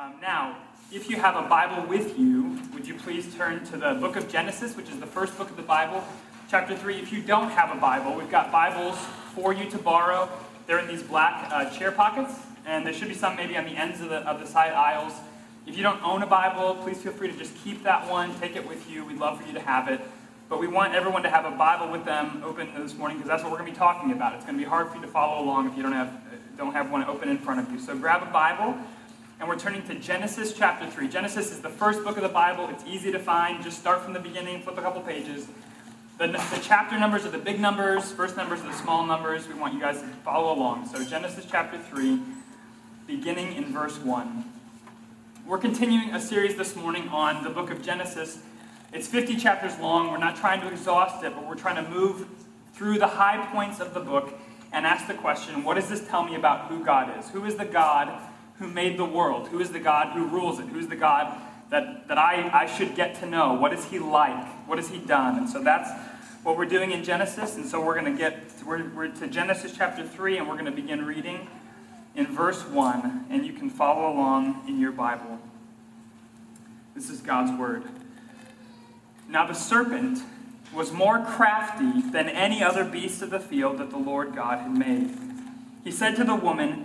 Um, now, if you have a Bible with you, would you please turn to the book of Genesis, which is the first book of the Bible, chapter 3. If you don't have a Bible, we've got Bibles for you to borrow. They're in these black uh, chair pockets, and there should be some maybe on the ends of the, of the side aisles. If you don't own a Bible, please feel free to just keep that one, take it with you. We'd love for you to have it. But we want everyone to have a Bible with them open this morning because that's what we're going to be talking about. It's going to be hard for you to follow along if you don't have, don't have one open in front of you. So grab a Bible and we're turning to Genesis chapter 3. Genesis is the first book of the Bible. It's easy to find. Just start from the beginning, flip a couple pages. The, the chapter numbers are the big numbers, first numbers are the small numbers. We want you guys to follow along. So, Genesis chapter 3, beginning in verse 1. We're continuing a series this morning on the book of Genesis. It's 50 chapters long. We're not trying to exhaust it, but we're trying to move through the high points of the book and ask the question what does this tell me about who God is? Who is the God who made the world? Who is the God who rules it? Who's the God that, that I, I should get to know? What is he like? What has he done? And so that's what we're doing in Genesis. And so we're going to get, we're, we're to Genesis chapter 3, and we're going to begin reading in verse 1. And you can follow along in your Bible. This is God's word. Now the serpent was more crafty than any other beast of the field that the Lord God had made. He said to the woman,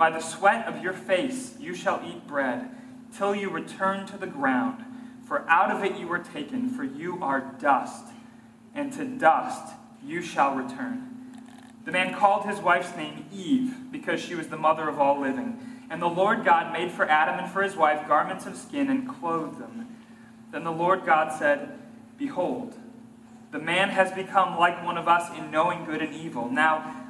By the sweat of your face you shall eat bread, till you return to the ground. For out of it you were taken, for you are dust, and to dust you shall return. The man called his wife's name Eve, because she was the mother of all living. And the Lord God made for Adam and for his wife garments of skin and clothed them. Then the Lord God said, Behold, the man has become like one of us in knowing good and evil. Now,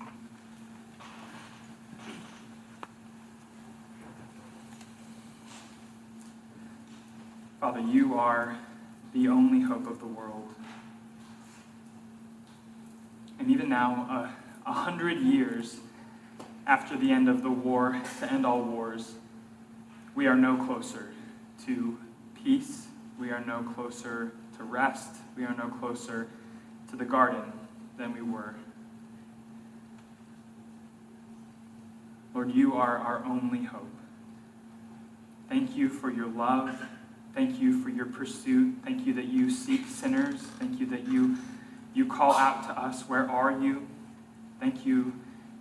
Father, you are the only hope of the world. And even now, uh, a hundred years after the end of the war to end all wars, we are no closer to peace. We are no closer to rest. We are no closer to the garden than we were. Lord, you are our only hope. Thank you for your love. Thank you for your pursuit. Thank you that you seek sinners. Thank you that you, you call out to us, Where are you? Thank you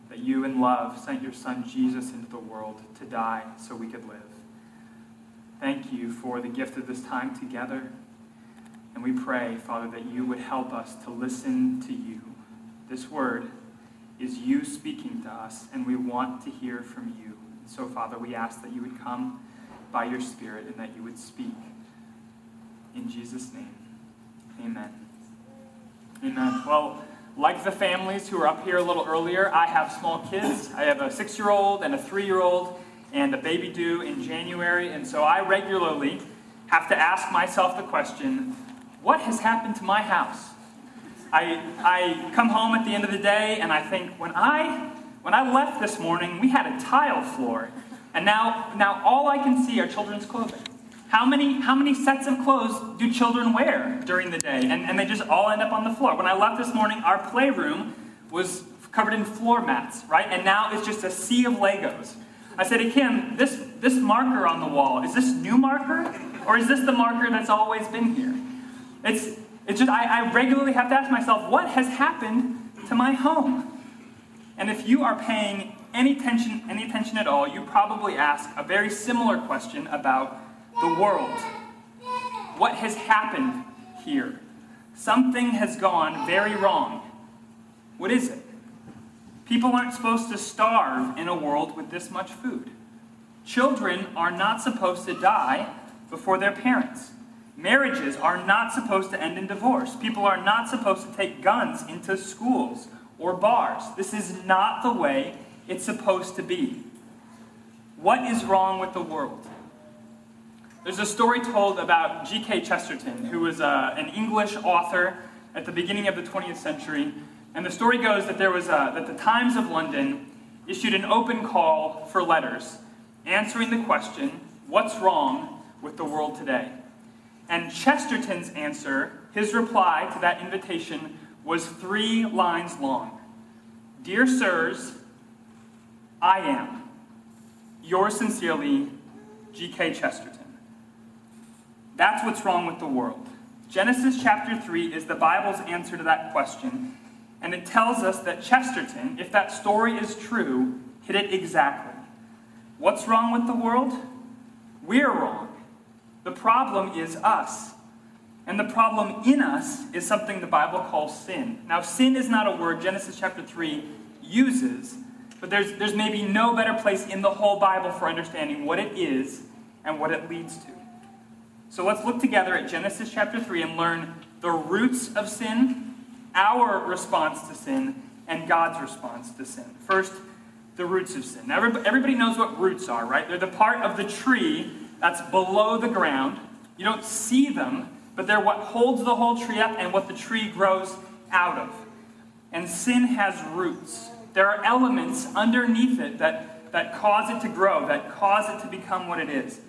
that you, in love, sent your Son Jesus into the world to die so we could live. Thank you for the gift of this time together. And we pray, Father, that you would help us to listen to you. This word is you speaking to us, and we want to hear from you. So, Father, we ask that you would come by your Spirit and that you would speak. In Jesus' name, amen. Amen. Well, like the families who were up here a little earlier, I have small kids. I have a six year old and a three year old and a baby due in January. And so I regularly have to ask myself the question what has happened to my house? I, I come home at the end of the day and I think, when I, when I left this morning, we had a tile floor. And now, now all I can see are children's clothing. How many, how many sets of clothes do children wear during the day? And, and they just all end up on the floor. When I left this morning, our playroom was covered in floor mats, right? And now it's just a sea of Legos. I said to Kim, this, this marker on the wall, is this new marker? Or is this the marker that's always been here? It's, it's just, I, I regularly have to ask myself, what has happened to my home? And if you are paying any attention, any attention at all, you probably ask a very similar question about the world. What has happened here? Something has gone very wrong. What is it? People aren't supposed to starve in a world with this much food. Children are not supposed to die before their parents. Marriages are not supposed to end in divorce. People are not supposed to take guns into schools or bars. This is not the way it's supposed to be. What is wrong with the world? There's a story told about G.K. Chesterton, who was uh, an English author at the beginning of the 20th century. And the story goes that there was a, that the Times of London issued an open call for letters answering the question, What's wrong with the world today? And Chesterton's answer, his reply to that invitation, was three lines long Dear Sirs, I am. Yours sincerely, G.K. Chesterton. That's what's wrong with the world. Genesis chapter 3 is the Bible's answer to that question, and it tells us that Chesterton, if that story is true, hit it exactly. What's wrong with the world? We're wrong. The problem is us. And the problem in us is something the Bible calls sin. Now, sin is not a word Genesis chapter 3 uses, but there's, there's maybe no better place in the whole Bible for understanding what it is and what it leads to. So let's look together at Genesis chapter 3 and learn the roots of sin, our response to sin, and God's response to sin. First, the roots of sin. Now, everybody knows what roots are, right? They're the part of the tree that's below the ground. You don't see them, but they're what holds the whole tree up and what the tree grows out of. And sin has roots. There are elements underneath it that, that cause it to grow, that cause it to become what it is.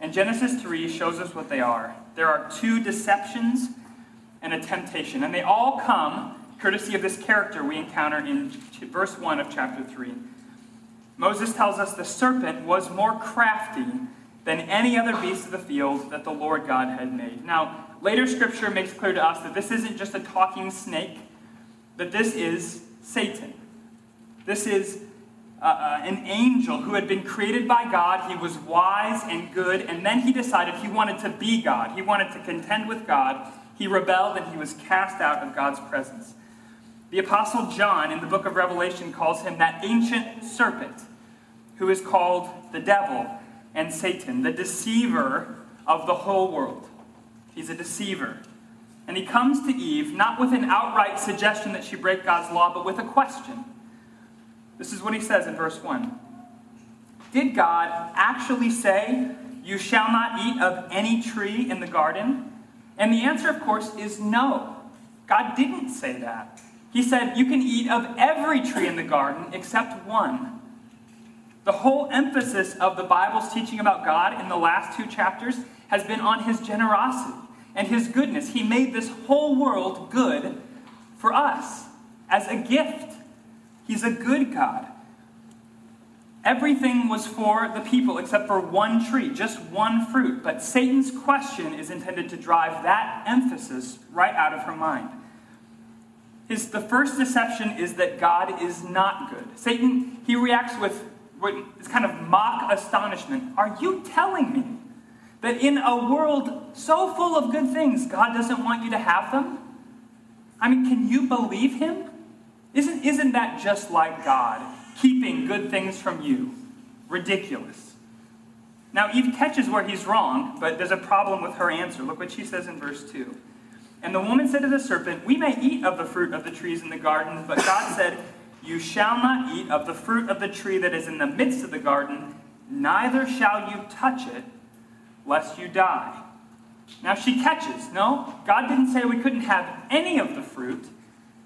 And Genesis 3 shows us what they are. There are two deceptions and a temptation, and they all come courtesy of this character we encounter in verse 1 of chapter 3. Moses tells us the serpent was more crafty than any other beast of the field that the Lord God had made. Now, later scripture makes clear to us that this isn't just a talking snake, that this is Satan. This is uh, uh, an angel who had been created by God. He was wise and good, and then he decided he wanted to be God. He wanted to contend with God. He rebelled and he was cast out of God's presence. The Apostle John in the book of Revelation calls him that ancient serpent who is called the devil and Satan, the deceiver of the whole world. He's a deceiver. And he comes to Eve not with an outright suggestion that she break God's law, but with a question. This is what he says in verse 1. Did God actually say, You shall not eat of any tree in the garden? And the answer, of course, is no. God didn't say that. He said, You can eat of every tree in the garden except one The whole emphasis of the Bible's teaching about God in the last two chapters has been on his generosity and his goodness. He made this whole world good for us as a gift. He's a good God. Everything was for the people except for one tree, just one fruit. But Satan's question is intended to drive that emphasis right out of her mind. His, the first deception is that God is not good. Satan, he reacts with this kind of mock astonishment. Are you telling me that in a world so full of good things, God doesn't want you to have them? I mean, can you believe him? Isn't, isn't that just like God, keeping good things from you? Ridiculous. Now, Eve catches where he's wrong, but there's a problem with her answer. Look what she says in verse 2. And the woman said to the serpent, We may eat of the fruit of the trees in the garden, but God said, You shall not eat of the fruit of the tree that is in the midst of the garden, neither shall you touch it, lest you die. Now she catches. No, God didn't say we couldn't have any of the fruit,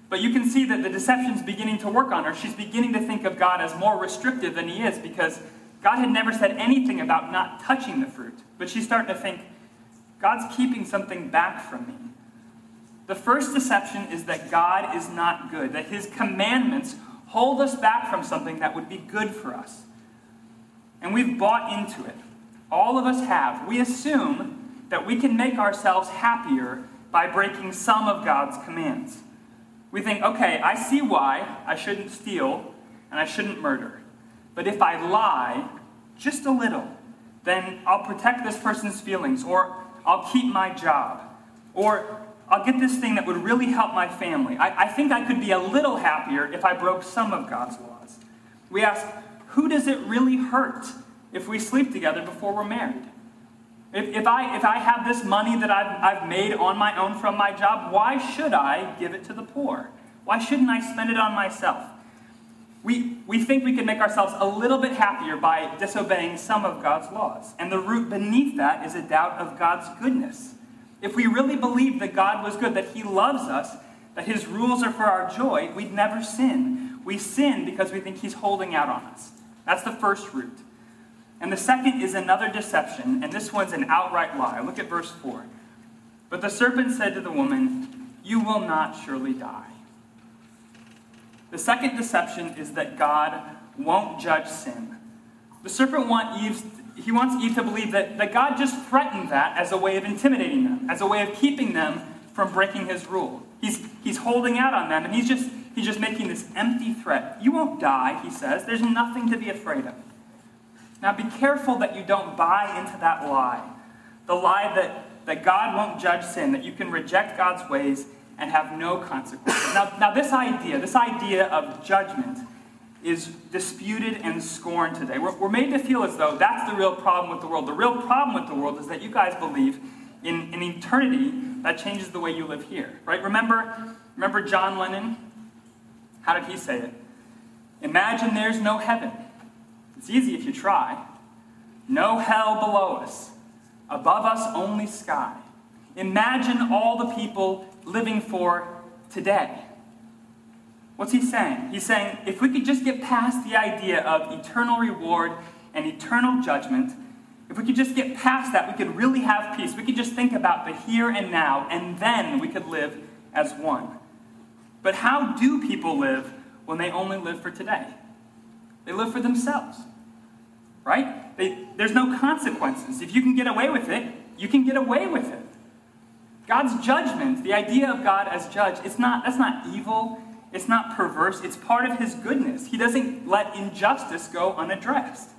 but you can see that the deception's beginning to work on her. She's beginning to think of God as more restrictive than he is because God had never said anything about not touching the fruit. But she's starting to think, God's keeping something back from me. The first deception is that God is not good, that his commandments hold us back from something that would be good for us. And we've bought into it. All of us have. We assume that we can make ourselves happier by breaking some of God's commands. We think, okay, I see why I shouldn't steal and I shouldn't murder. But if I lie just a little, then I'll protect this person's feelings, or I'll keep my job, or I'll get this thing that would really help my family. I, I think I could be a little happier if I broke some of God's laws. We ask, who does it really hurt if we sleep together before we're married? If, if, I, if I have this money that I've, I've made on my own from my job, why should I give it to the poor? Why shouldn't I spend it on myself? We, we think we can make ourselves a little bit happier by disobeying some of God's laws. And the root beneath that is a doubt of God's goodness. If we really believed that God was good, that He loves us, that His rules are for our joy, we'd never sin. We sin because we think He's holding out on us. That's the first root. And the second is another deception, and this one's an outright lie. Look at verse 4. But the serpent said to the woman, You will not surely die. The second deception is that God won't judge sin. The serpent want he wants Eve to believe that, that God just threatened that as a way of intimidating them, as a way of keeping them from breaking his rule. He's, he's holding out on them, and he's just, he's just making this empty threat. You won't die, he says. There's nothing to be afraid of. Now be careful that you don't buy into that lie. The lie that, that God won't judge sin, that you can reject God's ways and have no consequences. Now, now this idea, this idea of judgment, is disputed and scorned today. We're, we're made to feel as though that's the real problem with the world. The real problem with the world is that you guys believe in an eternity that changes the way you live here. Right? Remember, remember John Lennon? How did he say it? Imagine there's no heaven. It's easy if you try. No hell below us. Above us, only sky. Imagine all the people living for today. What's he saying? He's saying if we could just get past the idea of eternal reward and eternal judgment, if we could just get past that, we could really have peace. We could just think about the here and now, and then we could live as one. But how do people live when they only live for today? They live for themselves, right? They, there's no consequences. If you can get away with it, you can get away with it. God's judgment, the idea of God as judge, it's not, that's not evil. It's not perverse. It's part of his goodness. He doesn't let injustice go unaddressed.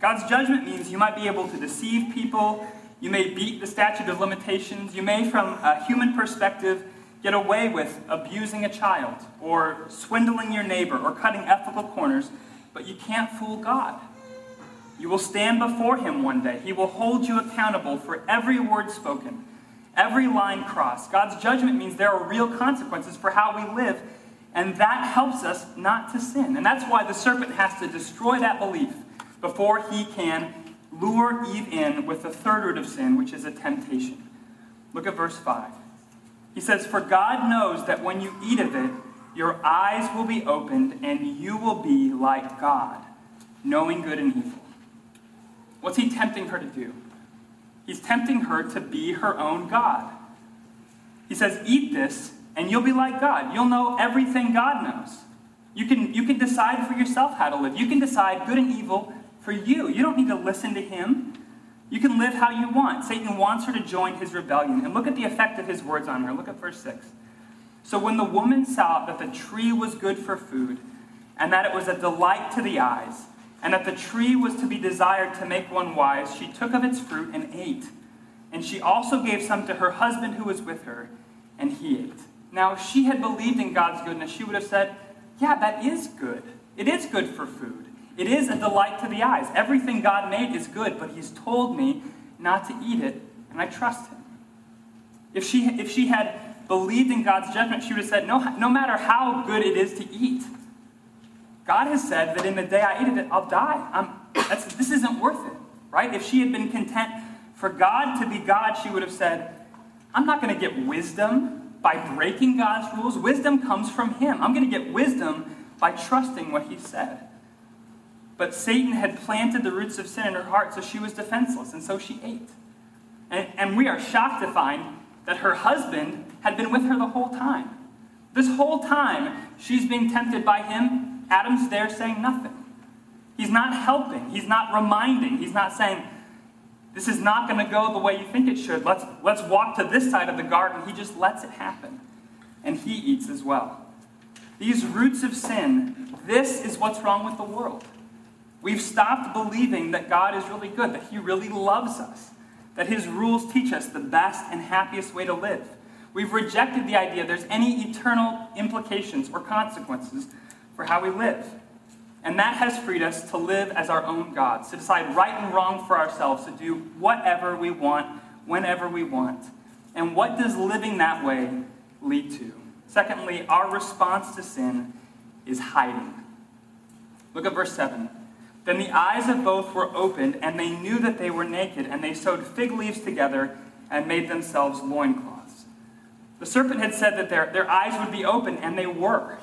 God's judgment means you might be able to deceive people. You may beat the statute of limitations. You may, from a human perspective, get away with abusing a child or swindling your neighbor or cutting ethical corners, but you can't fool God. You will stand before Him one day. He will hold you accountable for every word spoken, every line crossed. God's judgment means there are real consequences for how we live, and that helps us not to sin. And that's why the serpent has to destroy that belief before he can lure Eve in with the third root of sin, which is a temptation. Look at verse 5. He says, For God knows that when you eat of it, your eyes will be opened and you will be like God, knowing good and evil. What's he tempting her to do? He's tempting her to be her own God. He says, Eat this, and you'll be like God. You'll know everything God knows. You can, you can decide for yourself how to live. You can decide good and evil for you. You don't need to listen to him. You can live how you want. Satan wants her to join his rebellion. And look at the effect of his words on her. Look at verse 6. So when the woman saw that the tree was good for food, and that it was a delight to the eyes, and that the tree was to be desired to make one wise, she took of its fruit and ate. And she also gave some to her husband who was with her, and he ate. Now, if she had believed in God's goodness, she would have said, Yeah, that is good. It is good for food. It is a delight to the eyes. Everything God made is good, but He's told me not to eat it, and I trust Him. If she, if she had believed in God's judgment, she would have said, no, no matter how good it is to eat, God has said that in the day I eat of it, I'll die. this isn't worth it, right? If she had been content for God to be God, she would have said, I'm not going to get wisdom by breaking God's rules. Wisdom comes from Him. I'm going to get wisdom by trusting what He said. But Satan had planted the roots of sin in her heart, so she was defenseless, and so she ate. And, and we are shocked to find that her husband had been with her the whole time. This whole time, she's being tempted by him Adam's there saying nothing. He's not helping. He's not reminding. He's not saying, this is not going to go the way you think it should. Let's, let's walk to this side of the garden. He just lets it happen. And he eats as well. These roots of sin, this is what's wrong with the world. We've stopped believing that God is really good, that He really loves us, that His rules teach us the best and happiest way to live. We've rejected the idea there's any eternal implications or consequences for how we live. And that has freed us to live as our own gods, to decide right and wrong for ourselves, to do whatever we want, whenever we want. And what does living that way lead to? Secondly, our response to sin is hiding. Look at verse 7. Then the eyes of both were opened, and they knew that they were naked, and they sewed fig leaves together and made themselves loincloths. The serpent had said that their, their eyes would be open, and they were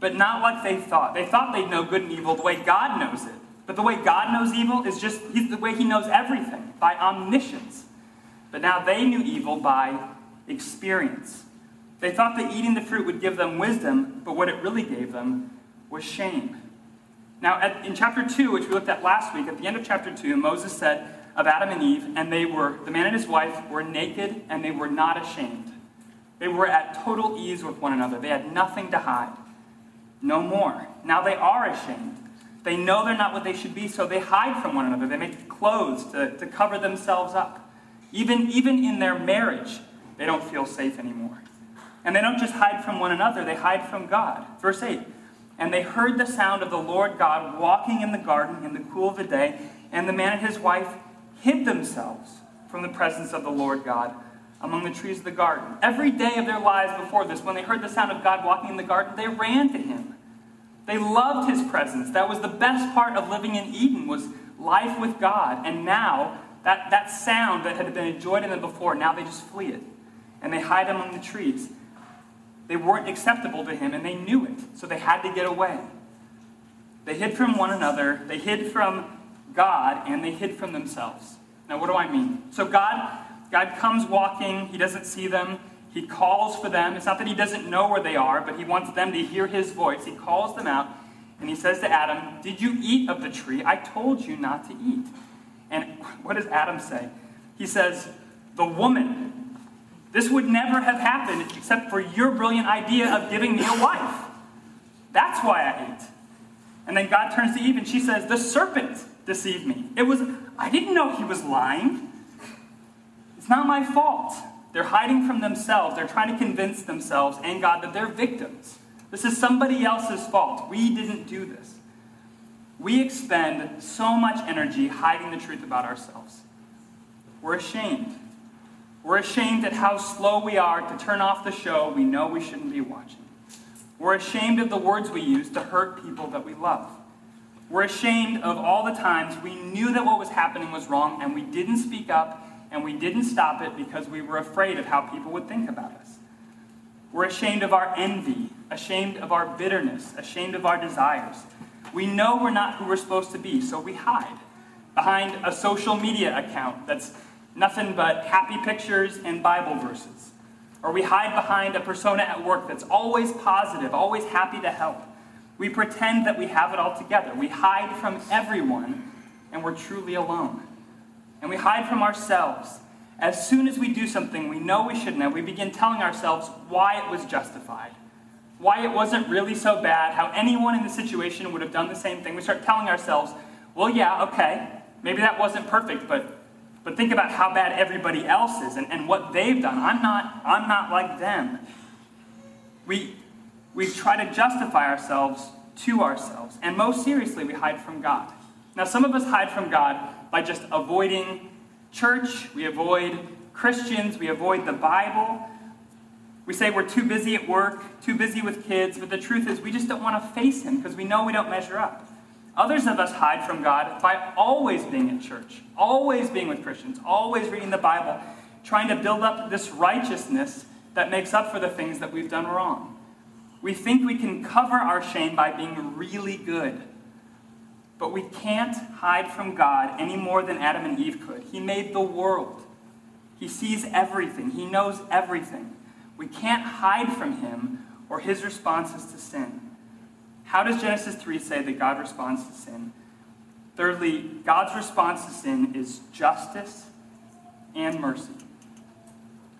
but not like they thought. They thought they'd know good and evil the way God knows it. But the way God knows evil is just the way He knows everything, by omniscience. But now they knew evil by experience. They thought that eating the fruit would give them wisdom, but what it really gave them was shame. Now, at, in chapter 2, which we looked at last week, at the end of chapter 2, Moses said of Adam and Eve, and they were, the man and his wife were naked and they were not ashamed. They were at total ease with one another. They had nothing to hide. No more. Now they are ashamed. They know they're not what they should be, so they hide from one another. They make clothes to, to cover themselves up. Even, even in their marriage, they don't feel safe anymore. And they don't just hide from one another, they hide from God. Verse 8 And they heard the sound of the Lord God walking in the garden in the cool of the day, and the man and his wife hid themselves from the presence of the Lord God among the trees of the garden. Every day of their lives before this, when they heard the sound of God walking in the garden, they ran to him. They loved his presence. That was the best part of living in Eden was life with God. And now, that, that sound that had been enjoyed in them before, now they just flee it. And they hide among the trees. They weren't acceptable to him, and they knew it. So they had to get away. They hid from one another, they hid from God, and they hid from themselves. Now, what do I mean? So God God comes walking, he doesn't see them, he calls for them. It's not that he doesn't know where they are, but he wants them to hear his voice. He calls them out, and he says to Adam, Did you eat of the tree? I told you not to eat. And what does Adam say? He says, The woman. This would never have happened except for your brilliant idea of giving me a wife. That's why I ate. And then God turns to Eve and she says, The serpent deceived me. It was, I didn't know he was lying. Not my fault. They're hiding from themselves. They're trying to convince themselves and God that they're victims. This is somebody else's fault. We didn't do this. We expend so much energy hiding the truth about ourselves. We're ashamed. We're ashamed at how slow we are to turn off the show we know we shouldn't be watching. We're ashamed of the words we use to hurt people that we love. We're ashamed of all the times we knew that what was happening was wrong and we didn't speak up and we didn't stop it because we were afraid of how people would think about us. We're ashamed of our envy, ashamed of our bitterness, ashamed of our desires. We know we're not who we're supposed to be, so we hide behind a social media account that's nothing but happy pictures and Bible verses. Or we hide behind a persona at work that's always positive, always happy to help. We pretend that we have it all together. We hide from everyone, and we're truly alone. And we hide from ourselves. As soon as we do something we know we shouldn't have, we begin telling ourselves why it was justified, why it wasn't really so bad, how anyone in the situation would have done the same thing. We start telling ourselves, well, yeah, okay, maybe that wasn't perfect, but but think about how bad everybody else is and, and what they've done. I'm not, I'm not like them. We, we try to justify ourselves to ourselves. And most seriously, we hide from God. Now, some of us hide from God by just avoiding church, we avoid Christians, we avoid the Bible. We say we're too busy at work, too busy with kids, but the truth is we just don't want to face Him because we know we don't measure up. Others of us hide from God by always being in church, always being with Christians, always reading the Bible, trying to build up this righteousness that makes up for the things that we've done wrong. We think we can cover our shame by being really good. But we can't hide from God any more than Adam and Eve could. He made the world, He sees everything, He knows everything. We can't hide from Him or His responses to sin. How does Genesis 3 say that God responds to sin? Thirdly, God's response to sin is justice and mercy.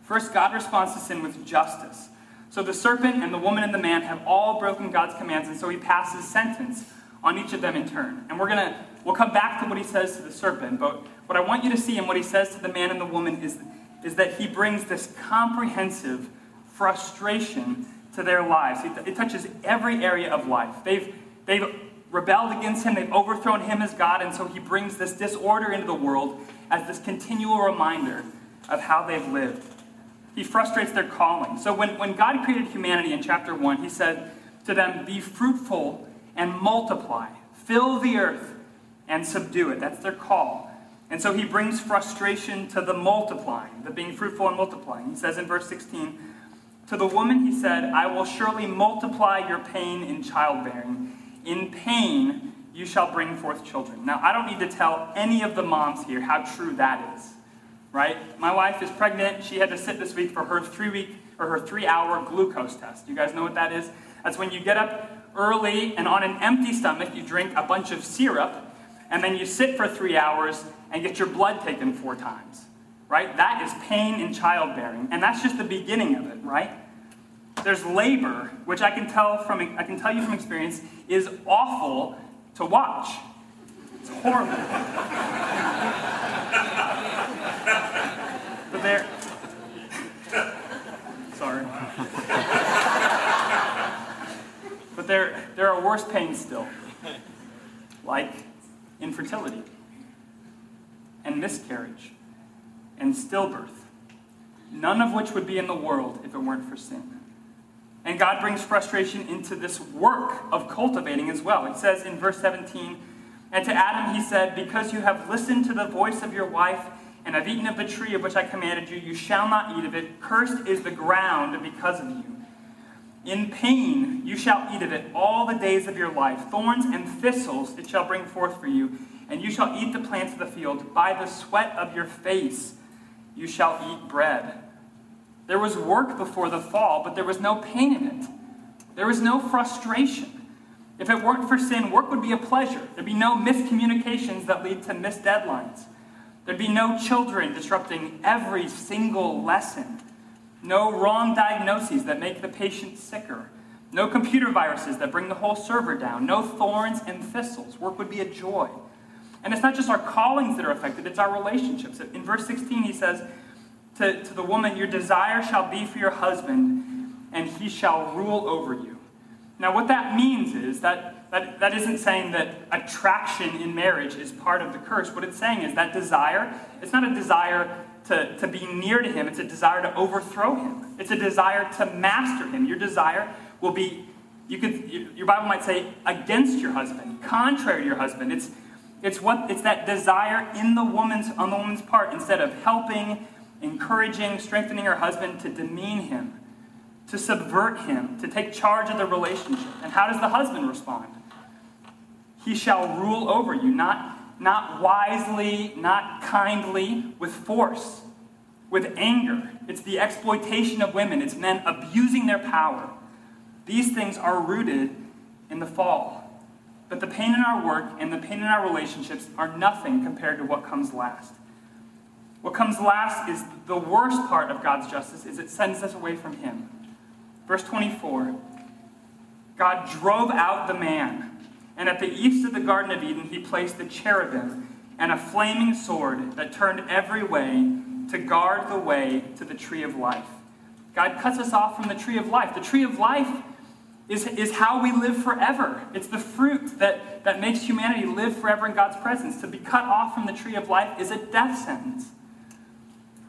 First, God responds to sin with justice. So the serpent and the woman and the man have all broken God's commands, and so he passes sentence on each of them in turn. And we're gonna we'll come back to what he says to the serpent, but what I want you to see and what he says to the man and the woman is, is that he brings this comprehensive frustration to their lives. It, touches every area of life. They've, they've rebelled against him, they've overthrown him as God, and so he brings this disorder into the world as this continual reminder of how they've lived. He frustrates their calling. So when, when God created humanity in chapter 1, he said to them, Be fruitful and multiply, fill the earth and subdue it. That's their call. And so he brings frustration to the multiplying, the being fruitful and multiplying. He says in verse 16, to the woman he said, I will surely multiply your pain in childbearing. In pain you shall bring forth children. Now, I don't need to tell any of the moms here how true that is, right? My wife is pregnant. She had to sit this week for her three week or her three hour glucose test. You guys know what that is? That's when you get up early and on an empty stomach, you drink a bunch of syrup, and then you sit for three hours and get your blood taken four times right? That is pain in childbearing. And that's just the beginning of it, right? There's labor, which I can tell from I can tell you from experience is awful to watch. It's horrible. but there sorry. There there are worse pains still. Like infertility and miscarriage and stillbirth, none of which would be in the world if it weren't for sin. And God brings frustration into this work of cultivating as well. It says in verse 17, And to Adam he said, Because you have listened to the voice of your wife and have eaten of the tree of which I commanded you, you shall not eat of it. Cursed is the ground because of you. In pain you shall eat of it all the days of your life. Thorns and thistles it shall bring forth for you, and you shall eat the plants of the field. By the sweat of your face you shall eat bread. There was work before the fall, but there was no pain in it. There was no frustration. If it weren't for sin, work would be a pleasure. There'd be no miscommunications that lead to missed deadlines. There'd be no children disrupting every single lesson. No wrong diagnoses that make the patient sicker. No computer viruses that bring the whole server down. No thorns and thistles. Work would be a joy. And it's not just our callings that are affected, it's our relationships. In verse 16, he says to, to the woman, Your desire shall be for your husband, and he shall rule over you. Now, what that means is that, that that isn't saying that attraction in marriage is part of the curse. What it's saying is that desire, it's not a desire to, to be near to him, it's a desire to overthrow him. It's a desire to master him. Your desire will be, you could, your Bible might say, against your husband, contrary to your husband. It's, it's what it's that desire in the woman's on the woman's part instead of helping, encouraging, strengthening her husband to demean him, to subvert him, to take charge of the relationship. And how does the husband respond? he shall rule over you, not, not wisely, not kindly, with force, with anger. It's the exploitation of women, it's men abusing their power. These things are rooted in the fall. But the pain in our work and the pain in our relationships are nothing compared to what comes last. What comes last is the worst part of God's justice is it sends us away from him. Verse 24. God drove out the man, and at the east of the Garden of Eden, he placed the cherubim and a flaming sword that turned every way to guard the way to the tree of life. God cuts us off from the tree of life. The tree of life is, is how we live forever. It's the fruit that, that makes humanity live forever in God's presence. To be cut off from the tree of life is a death sentence.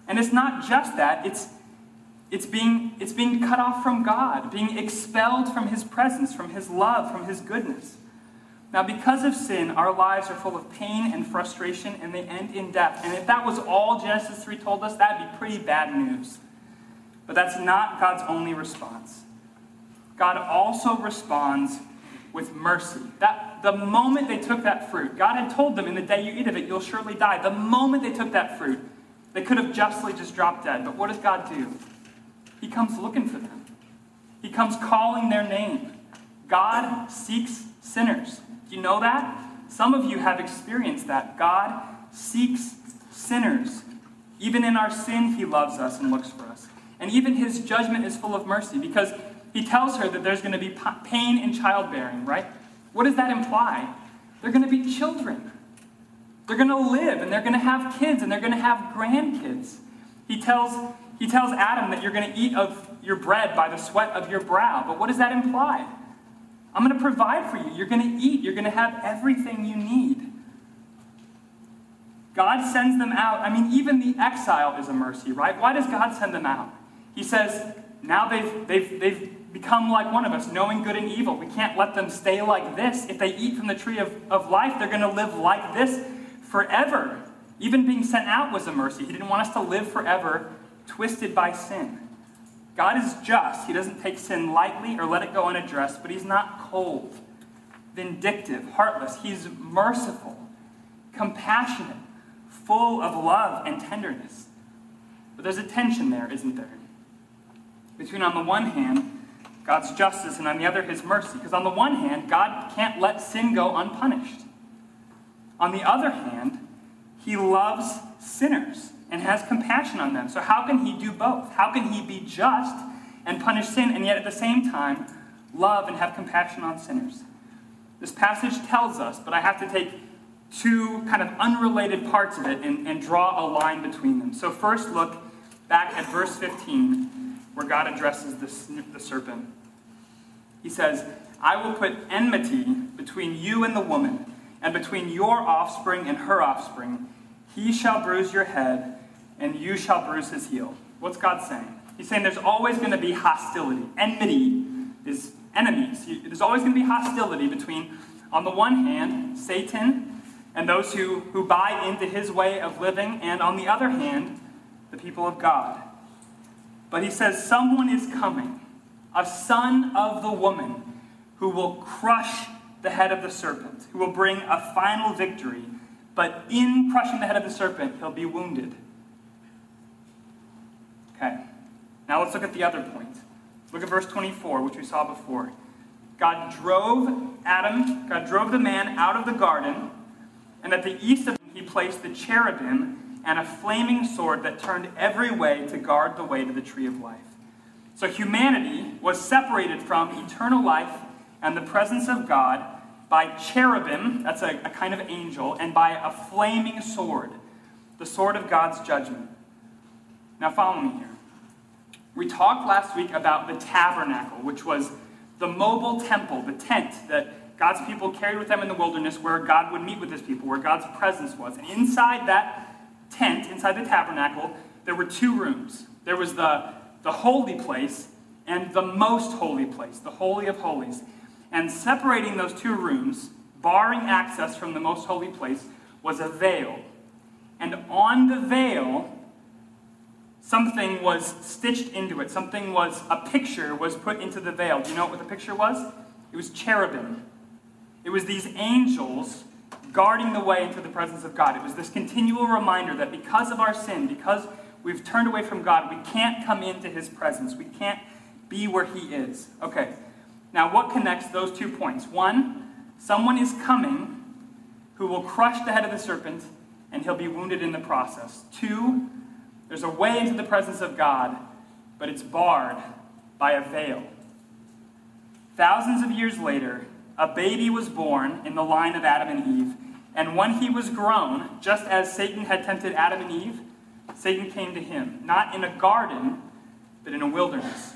And it's not just that, it's, it's, being, it's being cut off from God, being expelled from His presence, from His love, from His goodness. Now, because of sin, our lives are full of pain and frustration, and they end in death. And if that was all Genesis 3 told us, that'd be pretty bad news. But that's not God's only response. God also responds with mercy. That the moment they took that fruit, God had told them, in the day you eat of it, you'll surely die. The moment they took that fruit, they could have justly just dropped dead, but what does God do? He comes looking for them. He comes calling their name. God seeks sinners. Do you know that? Some of you have experienced that. God seeks sinners. Even in our sin, He loves us and looks for us. And even His judgment is full of mercy because He tells her that there's going to be pain in childbearing, right? What does that imply? They're going to be children. They're going to live and they're going to have kids and they're going to have grandkids. He tells, he tells Adam that you're going to eat of your bread by the sweat of your brow. But what does that imply? I'm going to provide for you. You're going to eat. You're going to have everything you need. God sends them out. I mean, even the exile is a mercy, right? Why does God send them out? He says, now they've, they've, they've become like one of us, knowing good and evil. We can't let them stay like this. If they eat from the tree of, of life, they're going to live like this forever. Even being sent out was a mercy. He didn't want us to live forever twisted by sin. God is just. He doesn't take sin lightly or let it go unaddressed, but He's not cold, vindictive, heartless. He's merciful, compassionate, full of love and tenderness. But there's a tension there, isn't there? Between, on the one hand, God's justice and on the other, His mercy. Because on the one hand, God can't let sin go unpunished. On the other hand, he loves sinners and has compassion on them. So, how can he do both? How can he be just and punish sin and yet at the same time love and have compassion on sinners? This passage tells us, but I have to take two kind of unrelated parts of it and, and draw a line between them. So, first, look back at verse 15, where God addresses the, the serpent. He says, I will put enmity between you and the woman and between your offspring and her offspring. He shall bruise your head, and you shall bruise his heel. What's God saying? He's saying there's always going to be hostility. Enmity is enemies. There's always going to be hostility between, on the one hand, Satan and those who, who buy into his way of living, and on the other hand, the people of God. But he says, Someone is coming, a son of the woman, who will crush the head of the serpent, who will bring a final victory. But in crushing the head of the serpent, he'll be wounded. Okay. Now let's look at the other point. Look at verse 24, which we saw before. God drove Adam, God drove the man out of the garden, and at the east of him he placed the cherubim and a flaming sword that turned every way to guard the way to the tree of life. So humanity was separated from eternal life and the presence of God by cherubim, that's a, a, kind of angel, and by a flaming sword, the sword of God's judgment. Now, follow me here. We talked last week about the tabernacle, which was the mobile temple, the tent that God's people carried with them in the wilderness where God would meet with his people, where God's presence was. And inside that tent, inside the tabernacle, there were two rooms. There was the, the holy place and the most holy place, the Holy of Holies. And separating those two rooms, barring access from the most holy place, was a veil. And on the veil, something was stitched into it. Something was, a picture was put into the veil. Do you know what the picture was? It was cherubim. It was these angels guarding the way into the presence of God. It was this continual reminder that because of our sin, because we've turned away from God, we can't come into his presence. We can't be where he is. Okay, now what connects those two points? One, someone is coming who will crush the head of the serpent and he'll be wounded in the process. Two, there's a way into the presence of God, but it's barred by a veil. Thousands of years later, a baby was born in the line of Adam and Eve. And when he was grown, just as Satan had tempted Adam and Eve, Satan came to him, not in a garden, but in a wilderness.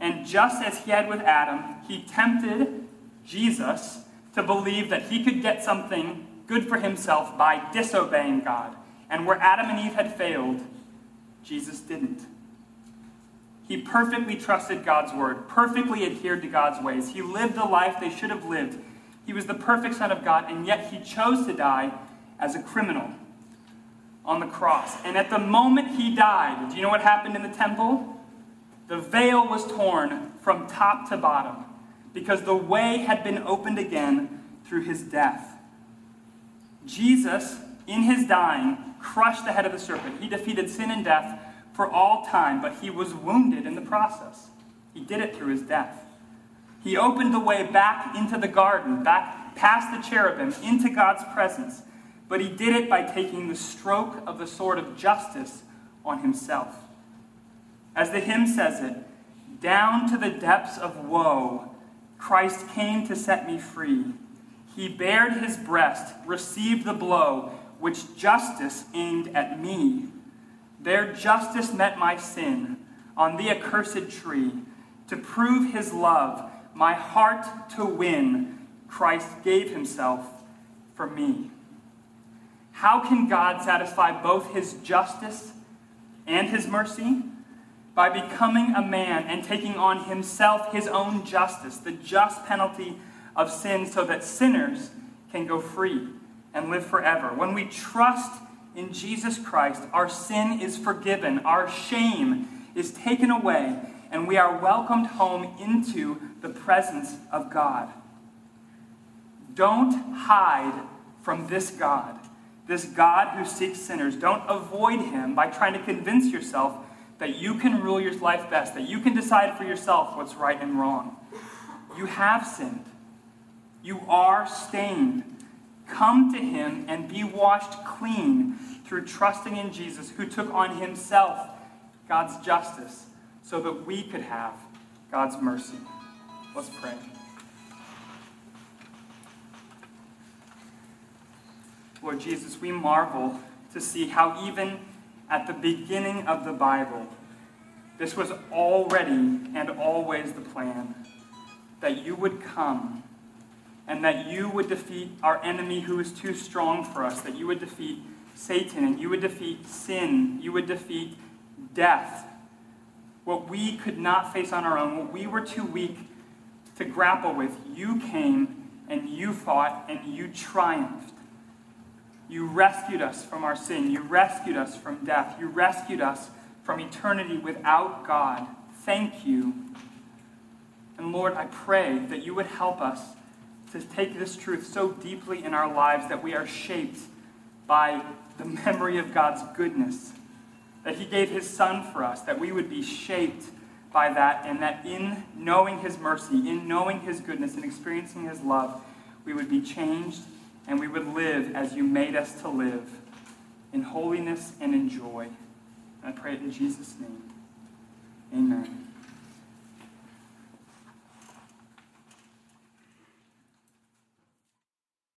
And just as he had with Adam, he tempted Jesus to believe that he could get something good for himself by disobeying God. And where Adam and Eve had failed, Jesus didn't. He perfectly trusted God's word, perfectly adhered to God's ways. He lived the life they should have lived. He was the perfect Son of God, and yet he chose to die as a criminal on the cross. And at the moment he died, do you know what happened in the temple? The veil was torn from top to bottom because the way had been opened again through his death. Jesus, in his dying, crushed the head of the serpent. He defeated sin and death for all time, but he was wounded in the process. He did it through his death. He opened the way back into the garden, back past the cherubim, into God's presence, but he did it by taking the stroke of the sword of justice on himself. As the hymn says it, down to the depths of woe, Christ came to set me free. He bared his breast, received the blow which justice aimed at me. Their justice met my sin on the accursed tree. To prove his love, my heart to win, Christ gave himself for me. How can God satisfy both his justice and his mercy? By becoming a man and taking on himself his own justice, the just penalty of sin, so that sinners can go free and live forever. When we trust in Jesus Christ, our sin is forgiven, our shame is taken away, and we are welcomed home into the presence of God. Don't hide from this God, this God who seeks sinners. Don't avoid him by trying to convince yourself that you can rule your life best, that you can decide for yourself what's right and wrong. You have sinned. You are stained. Come to him and be washed clean through trusting in Jesus, who took on himself God's justice so that we could have God's mercy. Let's pray. Lord Jesus, we marvel to see how even at the beginning of the Bible, this was already and always the plan that you would come and that you would defeat our enemy who is too strong for us, that you would defeat Satan, and you would defeat sin, you would defeat death. What we could not face on our own, what we were too weak to grapple with, you came and you fought and you triumphed. You rescued us from our sin. You rescued us from death. You rescued us from eternity without God. Thank you. And Lord, I pray that you would help us to take this truth so deeply in our lives that we are shaped by the memory of God's goodness, that He gave His Son for us, that we would be shaped by that, and that in knowing His mercy, in knowing His goodness, and experiencing His love, we would be changed and we would live as you made us to live in holiness and in joy. I pray it in Jesus' name.